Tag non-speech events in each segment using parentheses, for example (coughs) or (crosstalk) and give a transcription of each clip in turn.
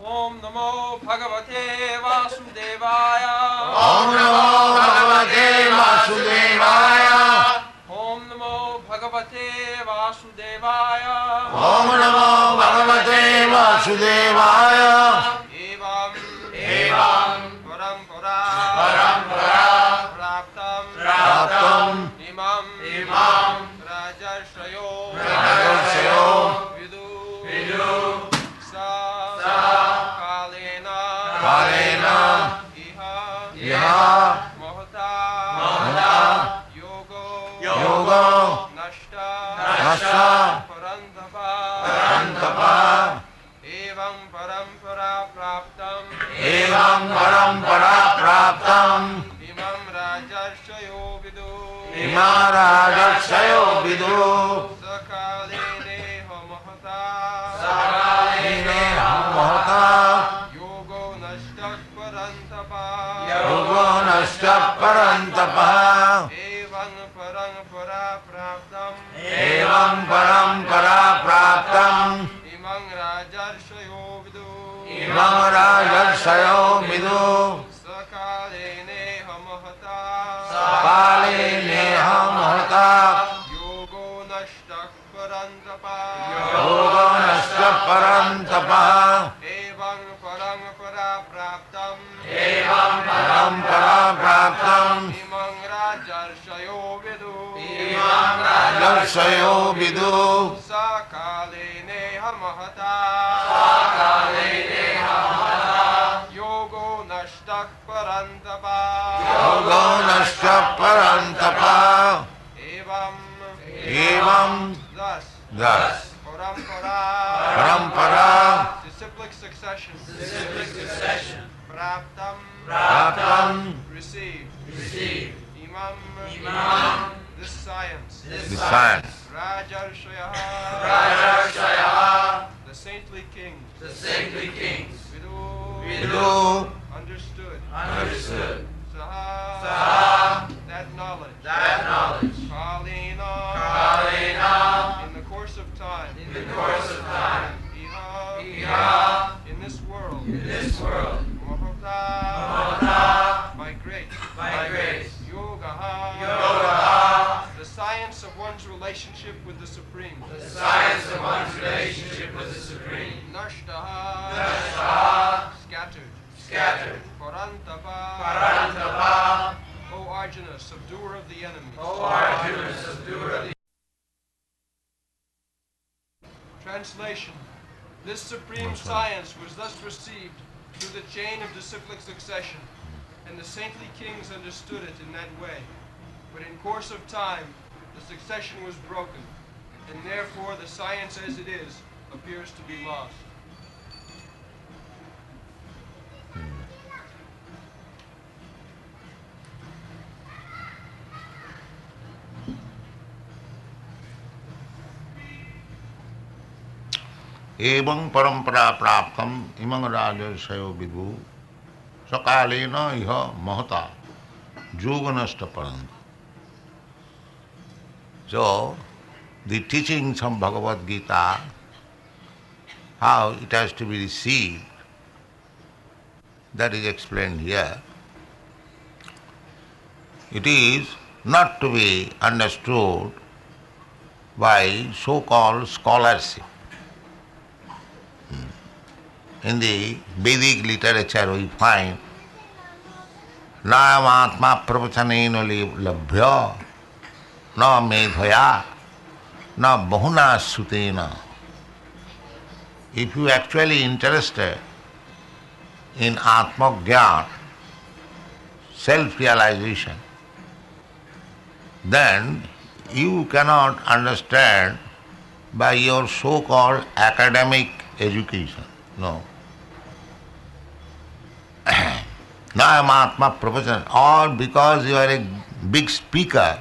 옴 너머 바가바테 와숨데바야. 옴 너머 바가바테 와숨데바야. 옴 너머 바가바테 와숨데바야. 옴 너머 바가바테 와숨데바야. परम्परा प्राप्तम् एवं परम्परा प्राप्तम् इमं राजर्षयो विदु। इमं राजर्षयो विदु। सकालेनेह महता काले नेह महता योगो नष्टः परन्तप। योगो नष्टः परन्तपः। एवं परम्परा प्राप्तम् एवं परम्परा प्राप्तम् इमं राजर्षयो विदु सकालेनेह महता योगो नष्टः परन्तप योगो नष्टः परन्तपः एवं एवं thus thus परम्परा परम्परा disciplic succession प्राप्तं प्राप्तम् received imam this science the science rajarshayah the saintly kings. The saintly kings. Vidu Vidu understood. Understood disciplic succession, and the saintly kings understood it in that way. But in course of time, the succession was broken, and therefore the science as it is appears to be lost. एवं परंपरा प्राप्तम इमं राजर्षयो विदु सकाल इह महता जोग नष्ट जो the teaching some Bhagavad Gita how it has to be receive that is explain here it is not to be understood by so call scholarship In the Vedic literature we find Nayam Atma Pravachanena Labhya Na Medhaya Na Bahuna Sutena. If you actually interested in Atma Gyan, self-realization, then you cannot understand by your so-called academic education. No. Nayam Atma Pravachan, or because you are a big speaker,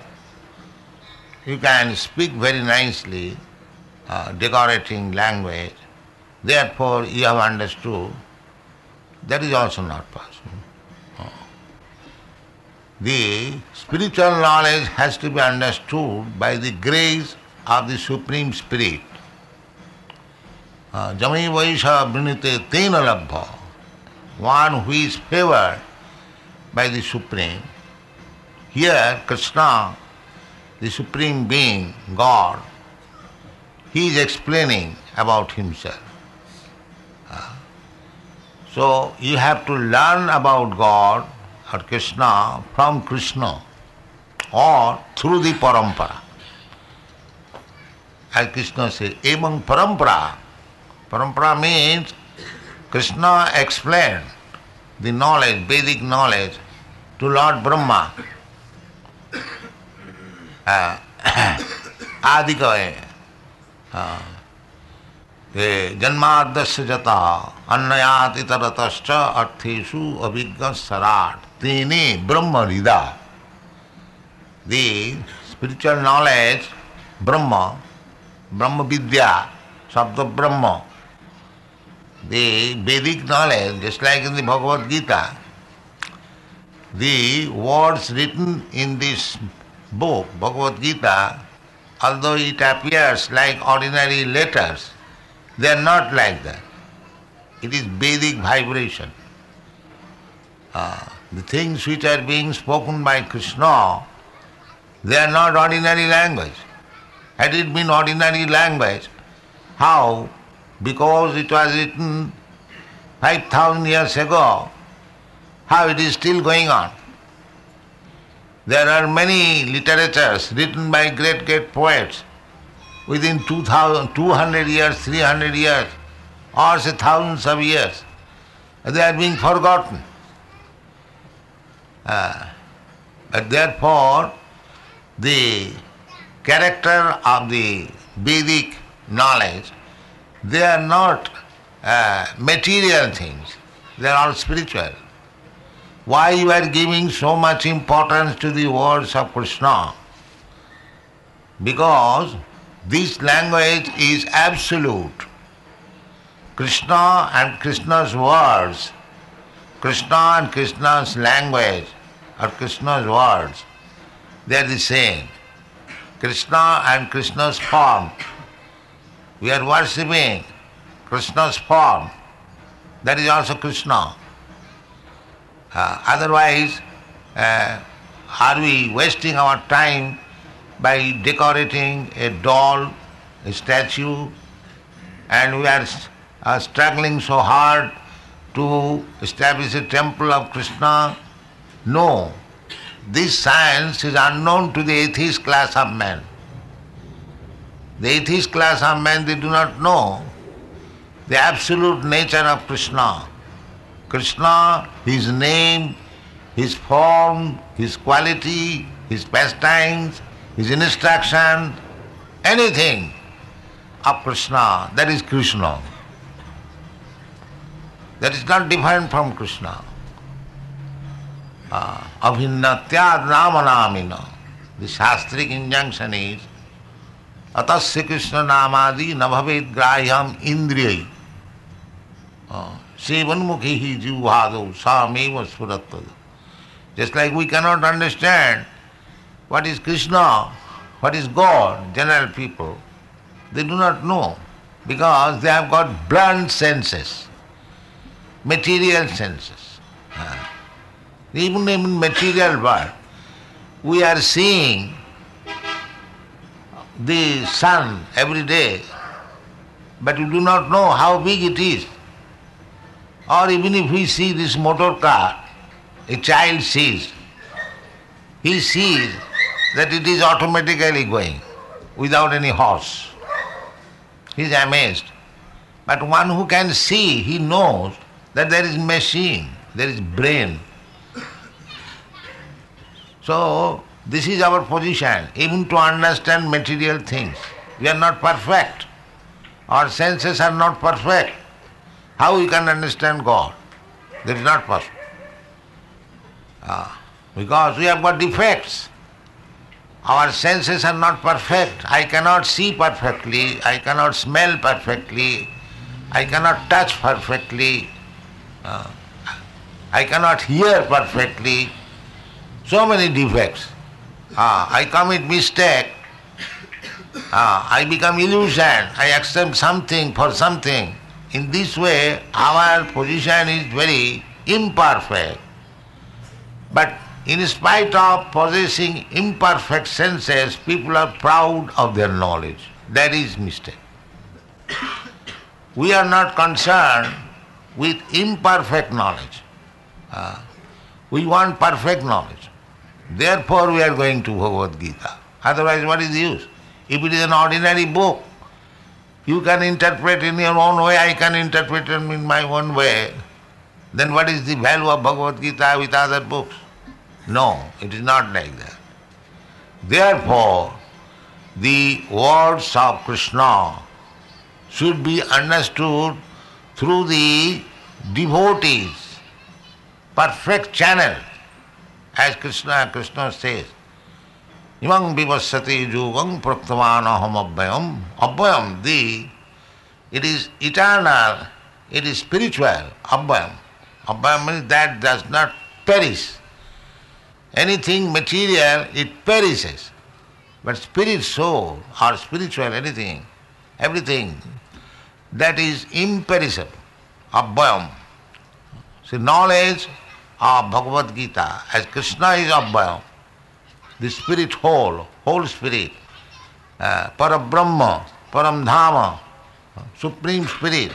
you can speak very nicely, uh, decorating language, therefore you have understood, that is also not possible. No. The spiritual knowledge has to be understood by the grace of the Supreme Spirit. Vaisha Vrinite Tena Labha, one who is favored by the Supreme. Here Krishna, the Supreme Being, God, he is explaining about himself. Ah. So you have to learn about God or Krishna from Krishna or through the parampara. As Krishna says, Evam parampara. Parampara means Krishna explained the knowledge, Vedic knowledge, to Lord Brahma. Uh, Adikaya. Uh, जन्मादस्य जता अन्नयात इतरतश्च अर्थेषु अभिज्ञ सराट तेने ब्रह्म हृदा the spiritual knowledge brahma brahma vidya sabda brahma the vedic knowledge just like in the bhagavad gita the words written in this book bhagavad gita although it appears like ordinary letters they are not like that. It is Vedic vibration. Uh, the things which are being spoken by Krishna, they are not ordinary language. Had it been ordinary language, how? Because it was written 5000 years ago, how it is still going on. There are many literatures written by great, great poets within 2000, 200 years, 300 years, or say thousands of years, they are being forgotten. Uh, but therefore, the character of the Vedic knowledge, they are not uh, material things, they are all spiritual. Why you are giving so much importance to the words of Krishna? Because this language is absolute. Krishna and Krishna's words, Krishna and Krishna's language or Krishna's words, they are the same. Krishna and Krishna's form. We are worshipping Krishna's form. That is also Krishna. Uh, otherwise, uh, are we wasting our time by decorating a doll, a statue, and we are uh, struggling so hard to establish a temple of Krishna. No, this science is unknown to the atheist class of men. The atheist class of men, they do not know the absolute nature of Krishna. Krishna, his name, his form, his quality, his pastimes, his instruction, anything of Krishna, that is Krishna. That is not different from Krishna. Uh, Abhinnatyad Namanamina. The Shastric injunction is Atasya Krishna Namadi Nabhavet Grahyam Indriyai. Sevanmukhi hi jivhado sameva surattad. Just like we cannot understand what is Krishna, what is God, general people, they do not know because they have got blunt senses, material senses. Even in material world, we are seeing the sun every day, but you do not know how big it is. Or even if we see this motor car, a child sees, he sees that it is automatically going without any horse. He is amazed. But one who can see, he knows that there is machine, there is brain. So this is our position, even to understand material things. We are not perfect. Our senses are not perfect. How we can understand God? That is not possible. Ah, because we have got defects. Our senses are not perfect. I cannot see perfectly, I cannot smell perfectly, I cannot touch perfectly, uh, I cannot hear perfectly. So many defects. I commit mistake I become illusion, I accept something for something. In this way, our position is very imperfect. But in spite of possessing imperfect senses, people are proud of their knowledge. That is mistake. We are not concerned with imperfect knowledge. Uh, we want perfect knowledge. Therefore we are going to Bhagavad Gita. Otherwise what is the use? If it is an ordinary book, you can interpret in your own way, I can interpret it in my own way. Then what is the value of Bhagavad Gita with other books? No, it is not like that. Therefore, the words of Krishna should be understood through the devotees, perfect channel, as Krishna Krishna says. Imam vivassati yugam praktavan aham abhayam. Abhayam, the, it is eternal, it is spiritual, abhayam. Abhayam means that does not perish. Anything material, it perishes. But spirit, soul, or spiritual, anything, everything, that is imperishable, abhayam. See, knowledge of Bhagavad Gita, as Krishna is abhayam, the spirit whole, whole spirit, uh, Parabrahma, Paramdhama, Supreme Spirit.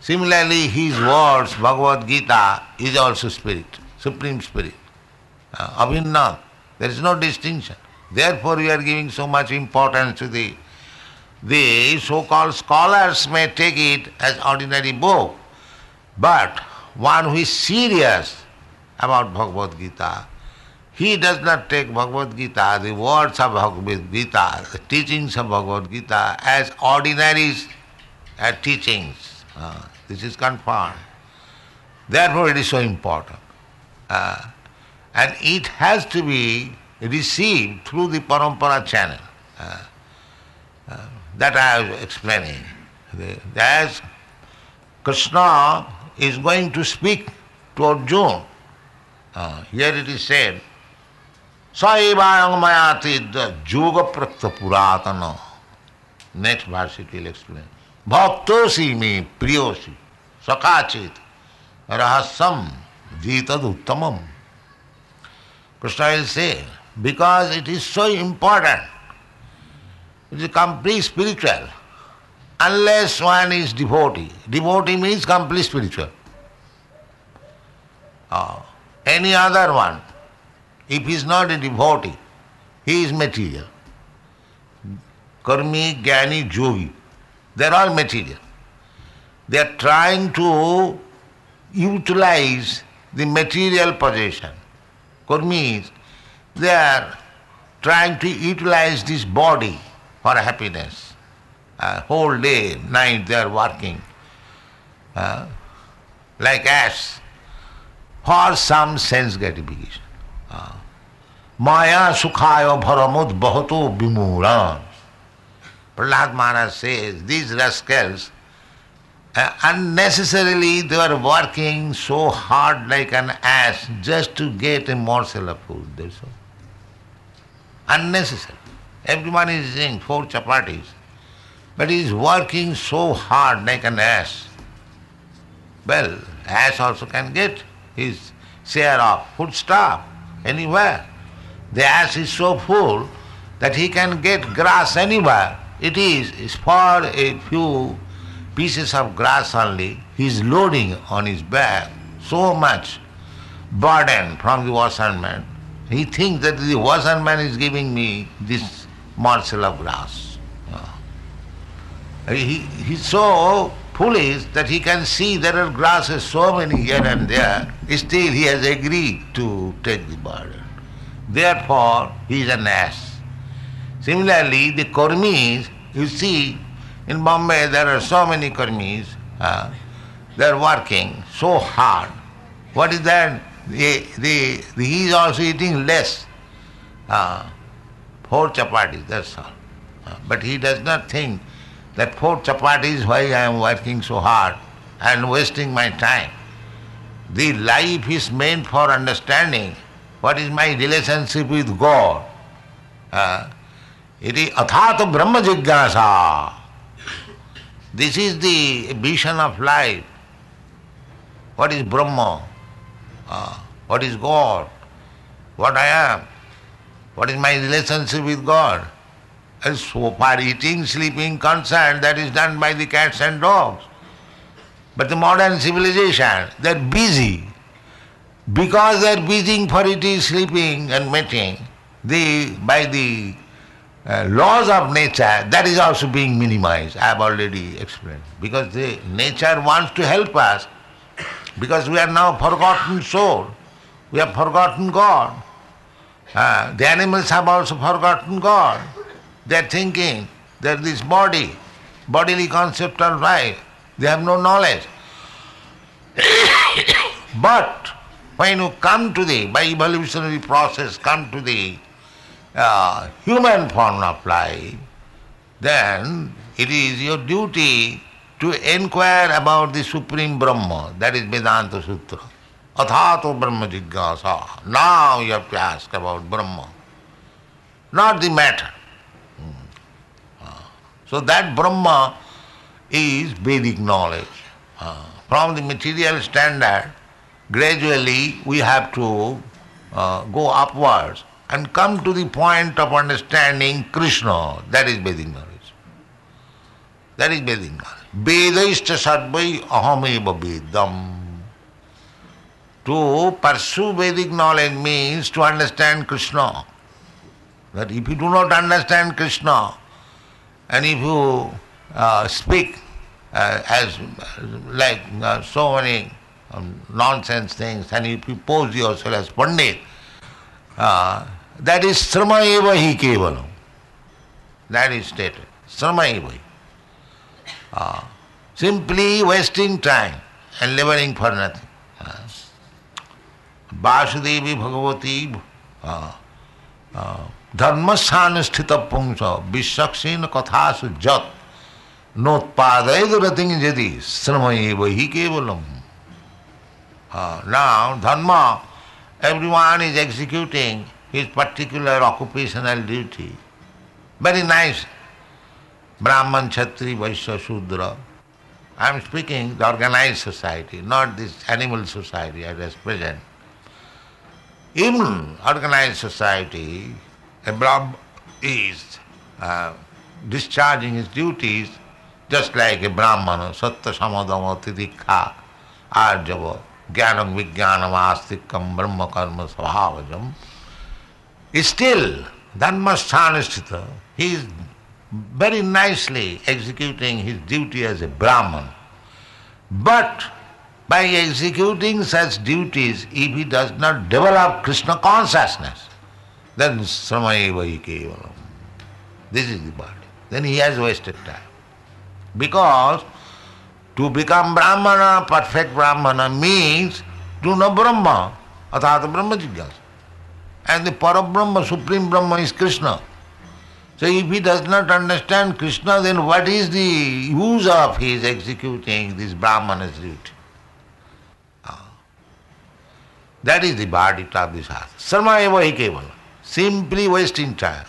Similarly, his words, Bhagavad Gita, is also spirit, Supreme Spirit. Uh, Abhinna, there is no distinction. Therefore, we are giving so much importance to the the so-called scholars may take it as ordinary book, but one who is serious about Bhagavad Gita, he does not take Bhagavad Gita, the words of Bhagavad Gita, the teachings of Bhagavad Gita as ordinary teachings. Uh, this is confirmed. Therefore it is so important. Uh, and it has to be received through the parampara channel. Uh, uh, that I was explaining. As Krishna is going to speak to Arjuna, uh, here it is said, Saivayang mayatid yoga prakta puratana. Next verse it will explain. Bhaktosi me priyosi sakachit rahasam vitad uttamam. Krishna will say, because it is so important, it is complete spiritual. Unless one is devotee. Devotee means complete spiritual. Uh, any other one, if he is not a devotee, he is material. Karmi, Jnani, Jogi, they are all material. They are trying to utilize the material possession. Karmis, they are trying to utilize this body for happiness. Uh, whole day, night they are working uh, like ants for some sense gratification. Uh, Maya sukhaya bharamud bahato bimuran. Prahlad Maharaj says these rascals uh, unnecessarily they are working so hard like an ass just to get a morsel of food. That's all. Unnecessary. Everyone is eating four chapatis, but he is working so hard like an ass. Well, ass also can get his share of food stuff anywhere. The ass is so full that he can get grass anywhere. It is for a few pieces of grass only. He is loading on his back so much burden from the washerman. He thinks that the washerman is giving me this morsel of grass. Uh, he, he's so foolish that he can see there are grasses so many here and there, still he has agreed to take the burden. Therefore, he is an ass. Similarly, the Karmis, you see, in Bombay there are so many Karmis, uh, they are working so hard. What is that? The, the, the, he is also eating less. Uh, four chapatis, that's all. Uh, but he does not think that four chapatis why I am working so hard and wasting my time. The life is meant for understanding what is my relationship with God. Uh, Iti athato brahma jigyasa. This is the vision of life. What is Brahma? What is God? What I am? What is my relationship with God? As so far eating, sleeping, concerned, that is done by the cats and dogs. But the modern civilization, they're busy. Because they're busy for eating, sleeping and mating, they, by the uh, laws of nature, that is also being minimized. I have already explained. Because the nature wants to help us. Because we are now forgotten soul. We have forgotten God. Uh, the animals have also forgotten God. They are thinking that this body, bodily concept of life, they have no knowledge. (coughs) but when you come to the, by evolutionary process, come to the uh, human form of life, then it is your duty to inquire about the Supreme Brahma, that is Vedanta Sutra. Athato Brahma Jigyasa. Now you have to ask about Brahma, not the matter. So that Brahma is Vedic knowledge. Uh, from the material standard, gradually we have to uh, go upwards and come to the point of understanding Krishna. That is Vedic knowledge. That is Vedic knowledge. Vedaishcha sarvai ahameva vedam. To pursue Vedic knowledge means to understand Krishna. That if you do not understand Krishna, and if you uh, speak uh, as like uh, so many um, nonsense things, and if you pose yourself as Pandit, uh, that is srama hi kevalam. That is stated. Srama. Uh, simply wasting time and laboring for nothing. Uh, Vasudevi Bhagavati uh, धर्मस्थान स्थित पुंस विश्वक्षीन कथासु जत। नोत्पादयति यदि श्रम ही केवलम। हाँ ना dharma every one is executing his particular occupational duty very nice Brahmin Kshatriya Vaishya, Shudra. I am speaking the organize society not this animal society at as present even organize society a Brahman is uh, discharging his duties just like a Brahmana, Sattva Samadama Tidikha Arjava Jnanam Vijnanam Astikam Brahma Karma Svabhajam. Still, Dharmasthanistita, he is very nicely executing his duty as a Brahman. But by executing such duties, if he does not develop Krishna consciousness, then sramayeva kevalam. This is the body. Then he has wasted time. Because to become Brahmana, perfect Brahmana, means to know Brahma, athata Brahma jigyasa. And the Parabrahma, Supreme Brahma is Krishna. So if he does not understand Krishna, then what is the use of his executing this Brahmana's duty? Ah. That is the body of this heart. Sarma eva hi simply wasting time.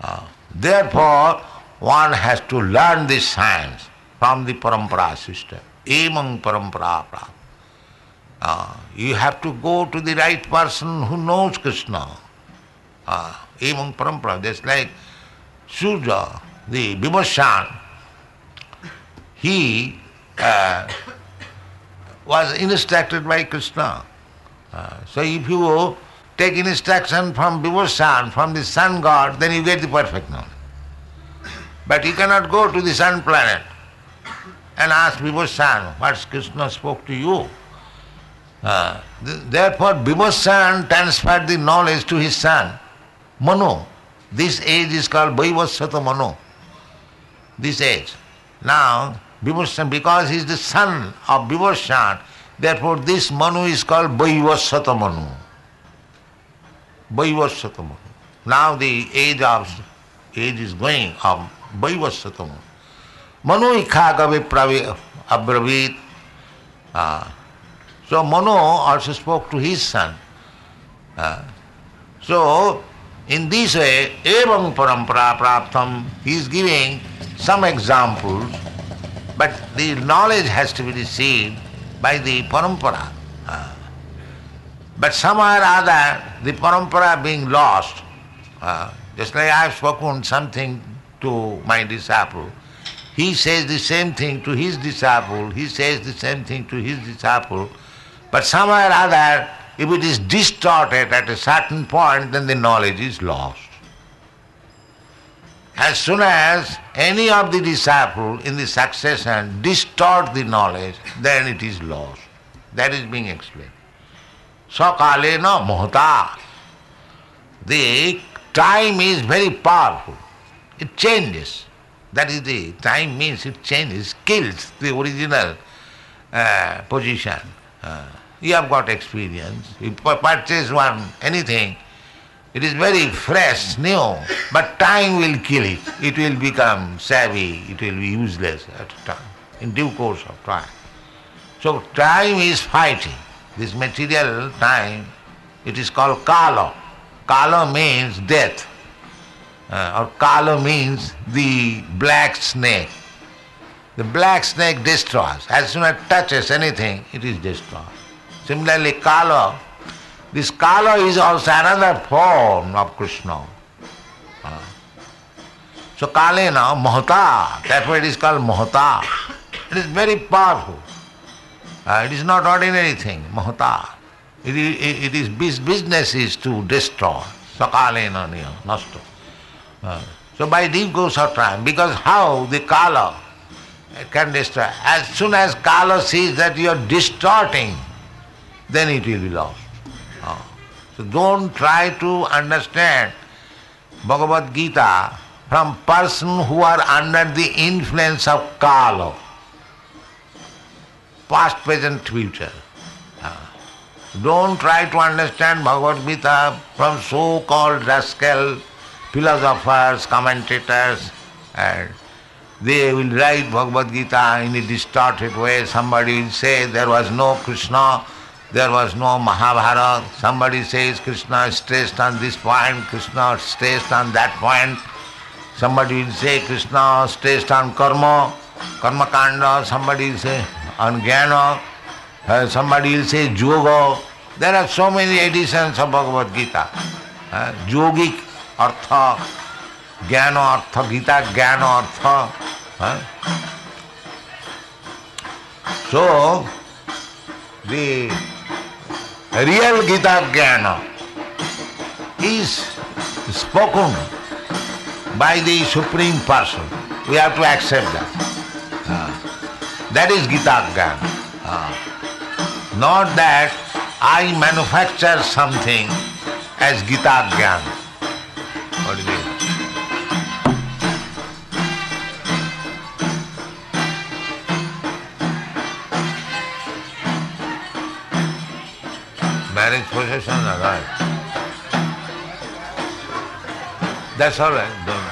Uh, therefore, one has to learn this science from the parampara system. Emang parampara uh, You have to go to the right person who knows Krishna. Uh, parampara, just like Surya, the Vivasvan, he uh, was instructed by Krishna. Uh, so if you take instruction from Vivasvan, from the sun god, then you get the perfect knowledge. But you cannot go to the sun planet and ask Vivasvan, what Krishna spoke to you. Uh, th- therefore, Vivasvan transferred the knowledge to his son, Manu. This age is called Vaivasvata Manu. This age. Now, Vibhushan, because he is the son of Vivasvan, therefore this Manu is called Vaivasvata Manu. Vaivasvatama. Now the age of age is going of Vaivasvatama. Manu Ikhagavi Pravi Abravit. Uh, so Manu also spoke to his son. Uh, so In this way, evam parampara praptam, he is giving some examples, but the knowledge has to be received by the parampara. Uh, but somehow or other, the parampara being lost, uh, just like I have spoken something to my disciple, he says the same thing to his disciple, he says the same thing to his disciple, but somehow or other, if it is distorted at a certain point, then the knowledge is lost. As soon as any of the disciple in the succession distort the knowledge, then it is lost. That is being explained. Sakalena mohta. The time is very powerful. It changes. That is the time means it changes, kills the original uh, position. Uh, you have got experience. You purchase one, anything, it is very fresh, new, but time will kill it. It will become savvy, it will be useless at time, in due course of time. So time is fighting. This material time, it is called kala. Kala means death. Uh, or kala means the black snake. The black snake destroys. As soon as it touches anything, it is destroyed. Similarly, Kala, this Kala is also another form of Krishna. Uh, so Kalena, Mahata, that's why it is called Mahata. It is very powerful. Uh, it is not ordinary thing, Mahata. It is, it is business is to destroy. Sakalena nasta. Uh, so by deep course of time, because how the Kala can destroy. As soon as Kala sees that you are distorting then it will be lost. Oh. So don't try to understand Bhagavad Gita from person who are under the influence of Kala, past, present, future. Ah. Don't try to understand Bhagavad Gita from so-called rascal philosophers, commentators, and they will write Bhagavad Gita in a distorted way. Somebody will say there was no Krishna, there was no Mahabharata. Somebody says Krishna stressed on this point, Krishna stressed on that point. Somebody will say Krishna stressed on karma, karma kanda. Somebody will say on jnana. Uh, somebody will say yoga. There are so many editions of Bhagavad Gita. Uh, yogic artha, jnana artha, Gita jnana artha. Uh. So, the real Gita Jnana is spoken by the Supreme Person. We have to accept that. Uh, that is Gita Jnana. Uh, not that I manufacture something as Gita Jnana. What do you mean? marriage possession are right. That's all right. Don't.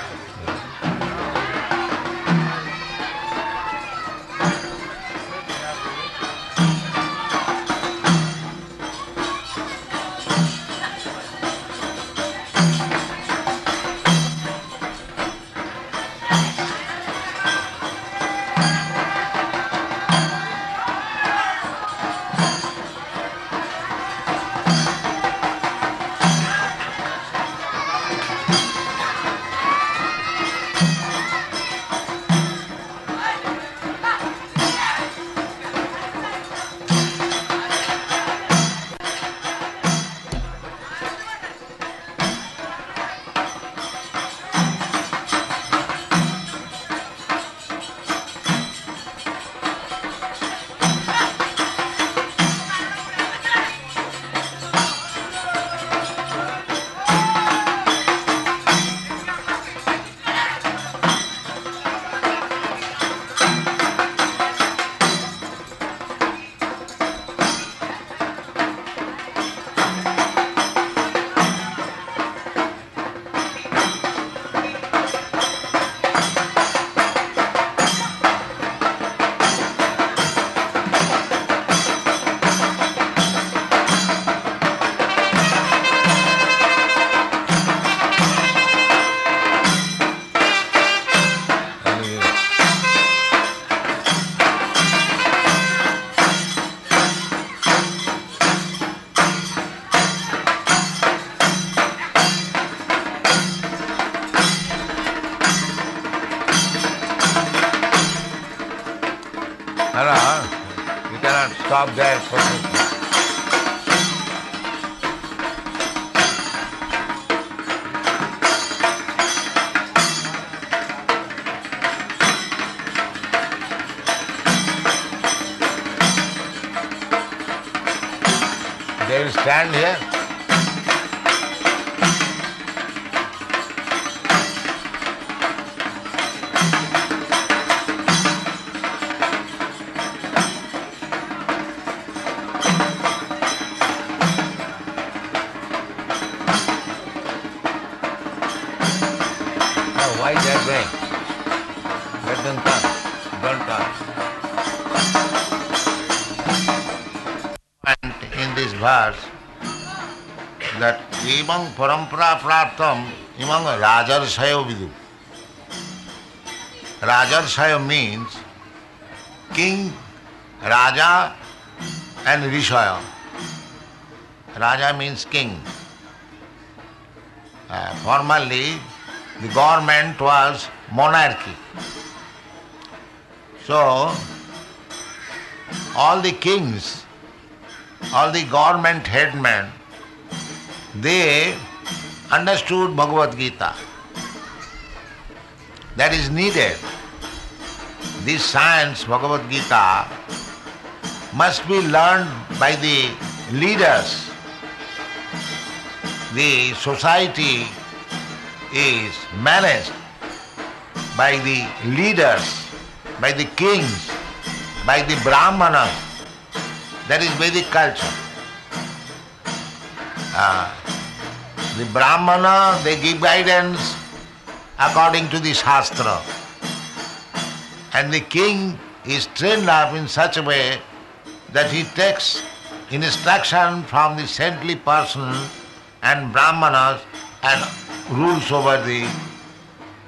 Will stand here. परंपरा प्राप्त इमं राजर्षय विदु राजर्षय means king Raja and ऋषय राजा means king formerly the government was monarchy so all the kings all the government headman they understood Bhagavad Gita. That is needed. This science, Bhagavad Gita, must be learned by the leaders. The society is managed by the leaders, by the kings, by the brahmanas. That is Vedic culture. Ah, the brahmana, they give guidance according to the shastra. And the king is trained up in such a way that he takes instruction from the saintly person and brahmanas and rules over the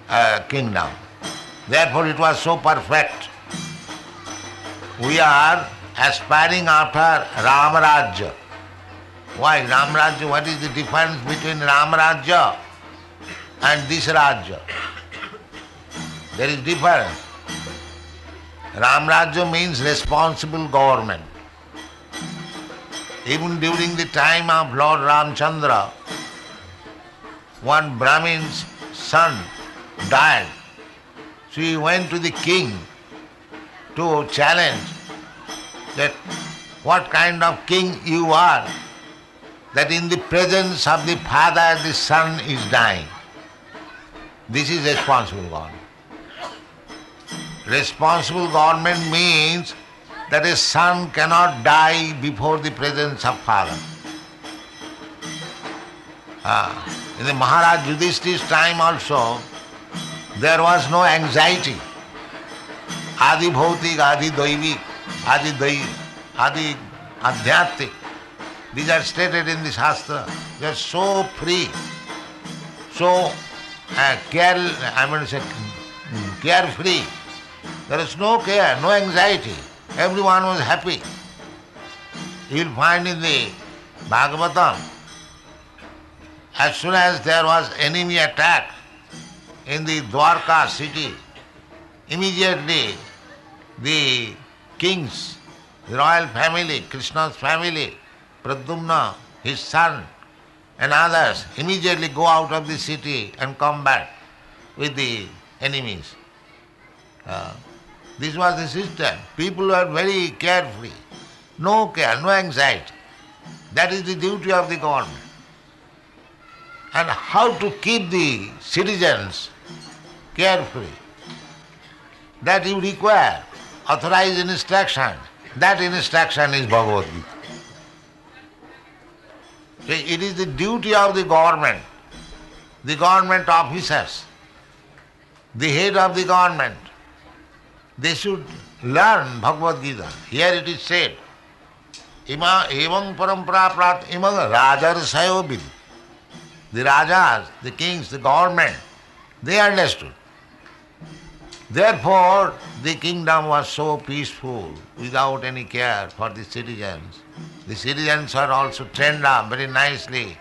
uh, kingdom. Therefore it was so perfect. We are aspiring after Ramarajya. Why Ramarajya? What is the difference between Ramarajya and this Rajya? There is difference. Ramarajya means responsible government. Even during the time of Lord Ramchandra, one Brahmin's son died. So he went to the king to challenge that what kind of king you are, that in the presence of the father the son is dying. This is responsible government. Responsible government means that a son cannot die before the presence of father. Ah, in the Maharaj Yudhishthir's time also, there was no anxiety. Adi bhautik, adi daivik, adi dai, adi adhyattik. These are stated in the Shastra. They are so free, so uh, care, I mean, say, carefree. There is no care, no anxiety. Everyone was happy. You will find in the Bhagavatam, as soon as there was enemy attack in the Dwarka city, immediately the kings, the royal family, Krishna's family, Pradyumna, his son, and others immediately go out of the city and combat with the enemies. Uh, this was the system. People were very carefree. No care, no anxiety. That is the duty of the government. And how to keep the citizens carefree. That you require authorized instruction. That instruction is Bhagavad Gita. It is the duty of the government, the government officers, the head of the government. They should learn Bhagavad Gita. Here it is said, Ima evam parampara prat imam rajarsayo. The rajas, the kings, the government, they understood. Therefore, the kingdom was so peaceful, without any care for the citizens. The citizens are also trained up very nicely.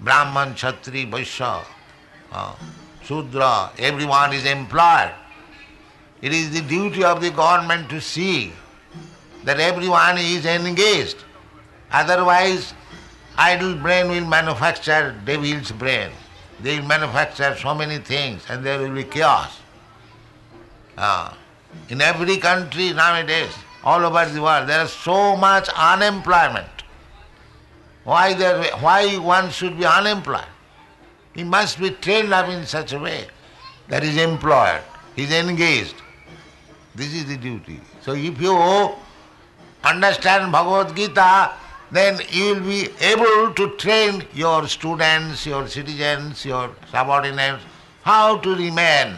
Brahman, Kshatri, Vaishya, uh, Shudra, everyone is employed. It is the duty of the government to see that everyone is engaged. Otherwise, idle brain will manufacture devil's brain. They will manufacture so many things and there will be chaos. Uh, in every country nowadays, all over the world, there is so much unemployment. Why, there, why one should be unemployed? He must be trained up in such a way that he is employed, he is engaged. This is the duty. So if you understand Bhagavad Gita, then you will be able to train your students, your citizens, your subordinates, how to remain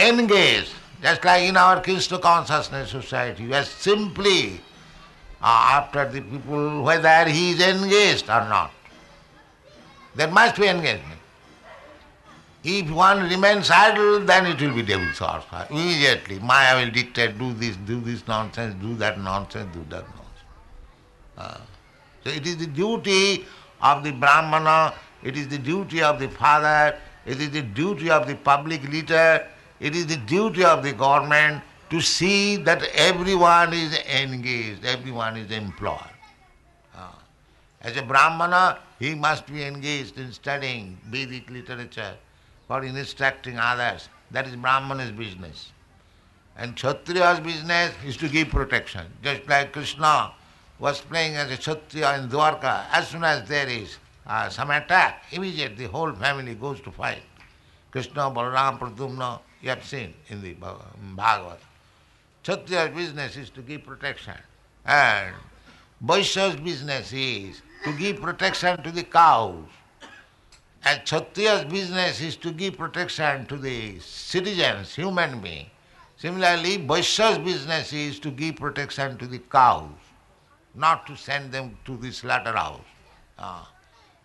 engaged. Just like in our Krishna consciousness society, we are simply uh, after the people whether he is engaged or not. There must be engagement. If one remains idle, then it will be devil's horse. Immediately, Maya will dictate, do this, do this nonsense, do that nonsense, do that nonsense. Uh, so it is the duty of the Brahmana, it is the duty of the father, it is the duty of the public leader, it is the duty of the government to see that everyone is engaged, everyone is employed. Uh, as a Brahmana, he must be engaged in studying Vedic literature for instructing others. That is Brahmana's business. And Kshatriya's business is to give protection. Just like Krishna was playing as a Kshatriya in Dwarka, as soon as there is uh, some attack, immediately the whole family goes to fight. Krishna, Balaram, Pradyumna, you have seen in the Bhagavad. Kshatriya's business is to give protection. And Vaishya's business is to give protection to the cows. And Kshatriya's business is to give protection to the citizens, human beings. Similarly, Vaishya's business is to give protection to the cows, not to send them to the slaughterhouse. Uh,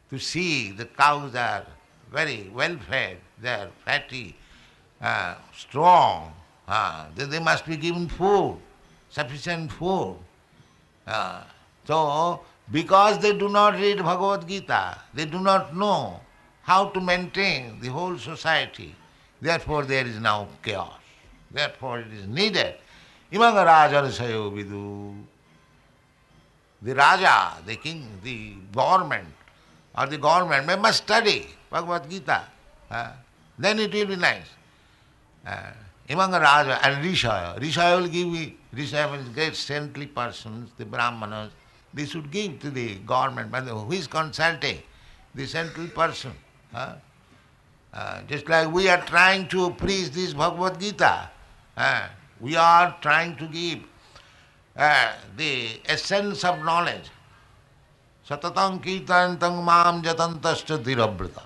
to see the cows are very well fed, they are fatty, uh, strong, uh, they must be given food, sufficient food. Uh, so, because they do not read Bhagavad Gita, they do not know how to maintain the whole society. Therefore, there is now chaos. Therefore, it is needed. Imanga Vidu. The Raja, the king, the government, or the government may must study Bhagavad Gita. Uh, then it will be nice. Uh, Imanga Raja and Rishaya. Rishaya will give me, Rishaya means great saintly persons, the Brahmanas, they should give to the government, but who is consulting? The saintly person. Huh? Uh, just like we are trying to preach this Bhagavad Gita, uh, we are trying to give uh, the essence of knowledge. Satatam kirtantam mam jatantascha dhirabrata.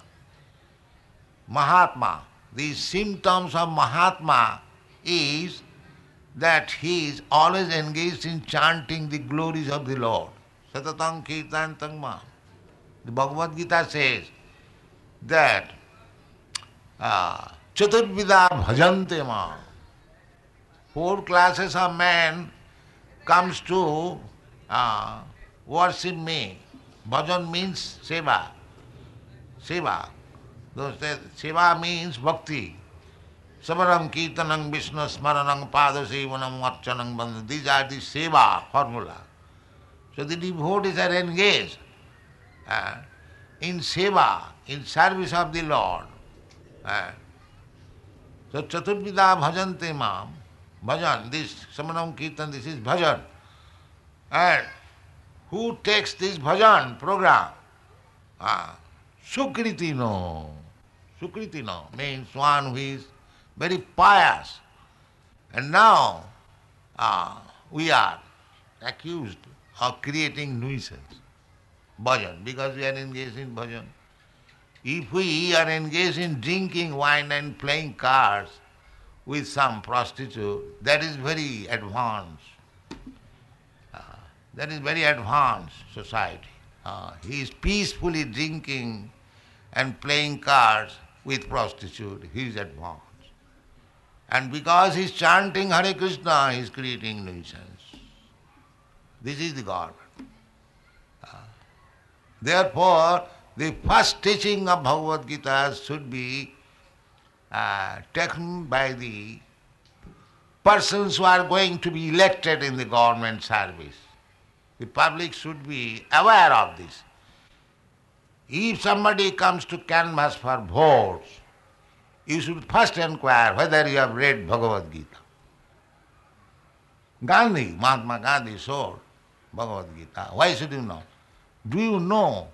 Mahatma, the symptoms of Mahatma is that he is always engaged in chanting the glories of the Lord. Satatam kirtantam mam. The Bhagavad Gita says, that uh, Chaturvida bhajante ma. Four classes of men comes to uh, worship me. Bhajan means seva. Seva. तो दोस्त सेवा means भक्ति। स्मरम कीर्तनं, विष्णु स्मरण पाद सेवनम अर्चनं, बंद। These are the सेवा formula so the devotee is are engage in सेवा in service of the lord so चतुर्विदा भजन ते माम, भजन दिस समरम कीर्तन दिस इज़ भजन। And who takes this bhajan programme हाँ, सुकृति नो Sukritino means one who is very pious. And now uh, we are accused of creating nuisance. Bhajan, because we are engaged in bhajan. If we are engaged in drinking wine and playing cards with some prostitute, that is very advanced. Uh, that is very advanced society. Uh, he is peacefully drinking and playing cards with prostitute. He is advanced. And because he is chanting Hare Krishna, he is creating nuisance. This is the government. Uh, therefore, the first teaching of Bhagavad Gita should be uh, taken by the persons who are going to be elected in the government service. The public should be aware of this. If somebody comes to canvass for votes, you should first inquire whether you have read Bhagavad Gita. Gandhi, Mahatma Gandhi sold Bhagavad Gita. Why should you not? Do you know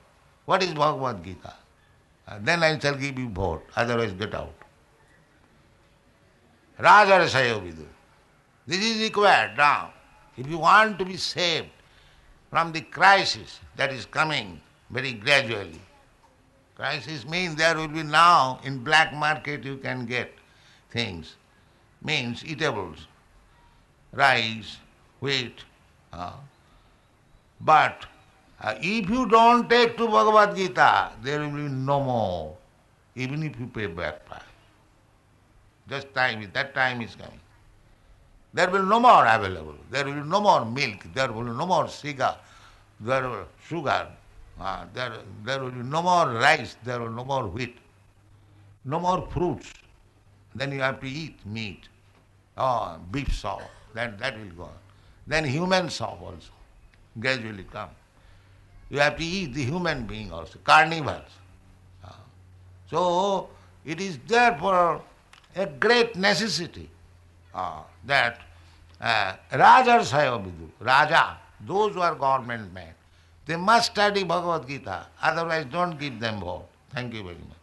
what is Bhagavad Gita? Uh, then I shall give you vote, otherwise get out. Rajarasaya Vidu. This is required now. If you want to be saved from the crisis that is coming very gradually, crisis means there will be now in black market you can get things, means eatables, rice, wheat. Uh, but uh, if you don't take to Bhagavad Gita, there will be no more, even if you pay back price. Just time, that time is coming. There will no more available. There will no more milk. There will no more. There will sugar. Uh, there, there will be no more rice. There will no more wheat. No more fruits. Then you have to eat meat. Oh, beef soup. That, that will go on. Then human soup also gradually come. You have to eat the human being also, carnivores. Uh, so it is therefore a great necessity uh, that uh, Rajas Vidu, Raja, those who are government men, they must study Bhagavad Gita, otherwise don't give them hope. Thank you very much.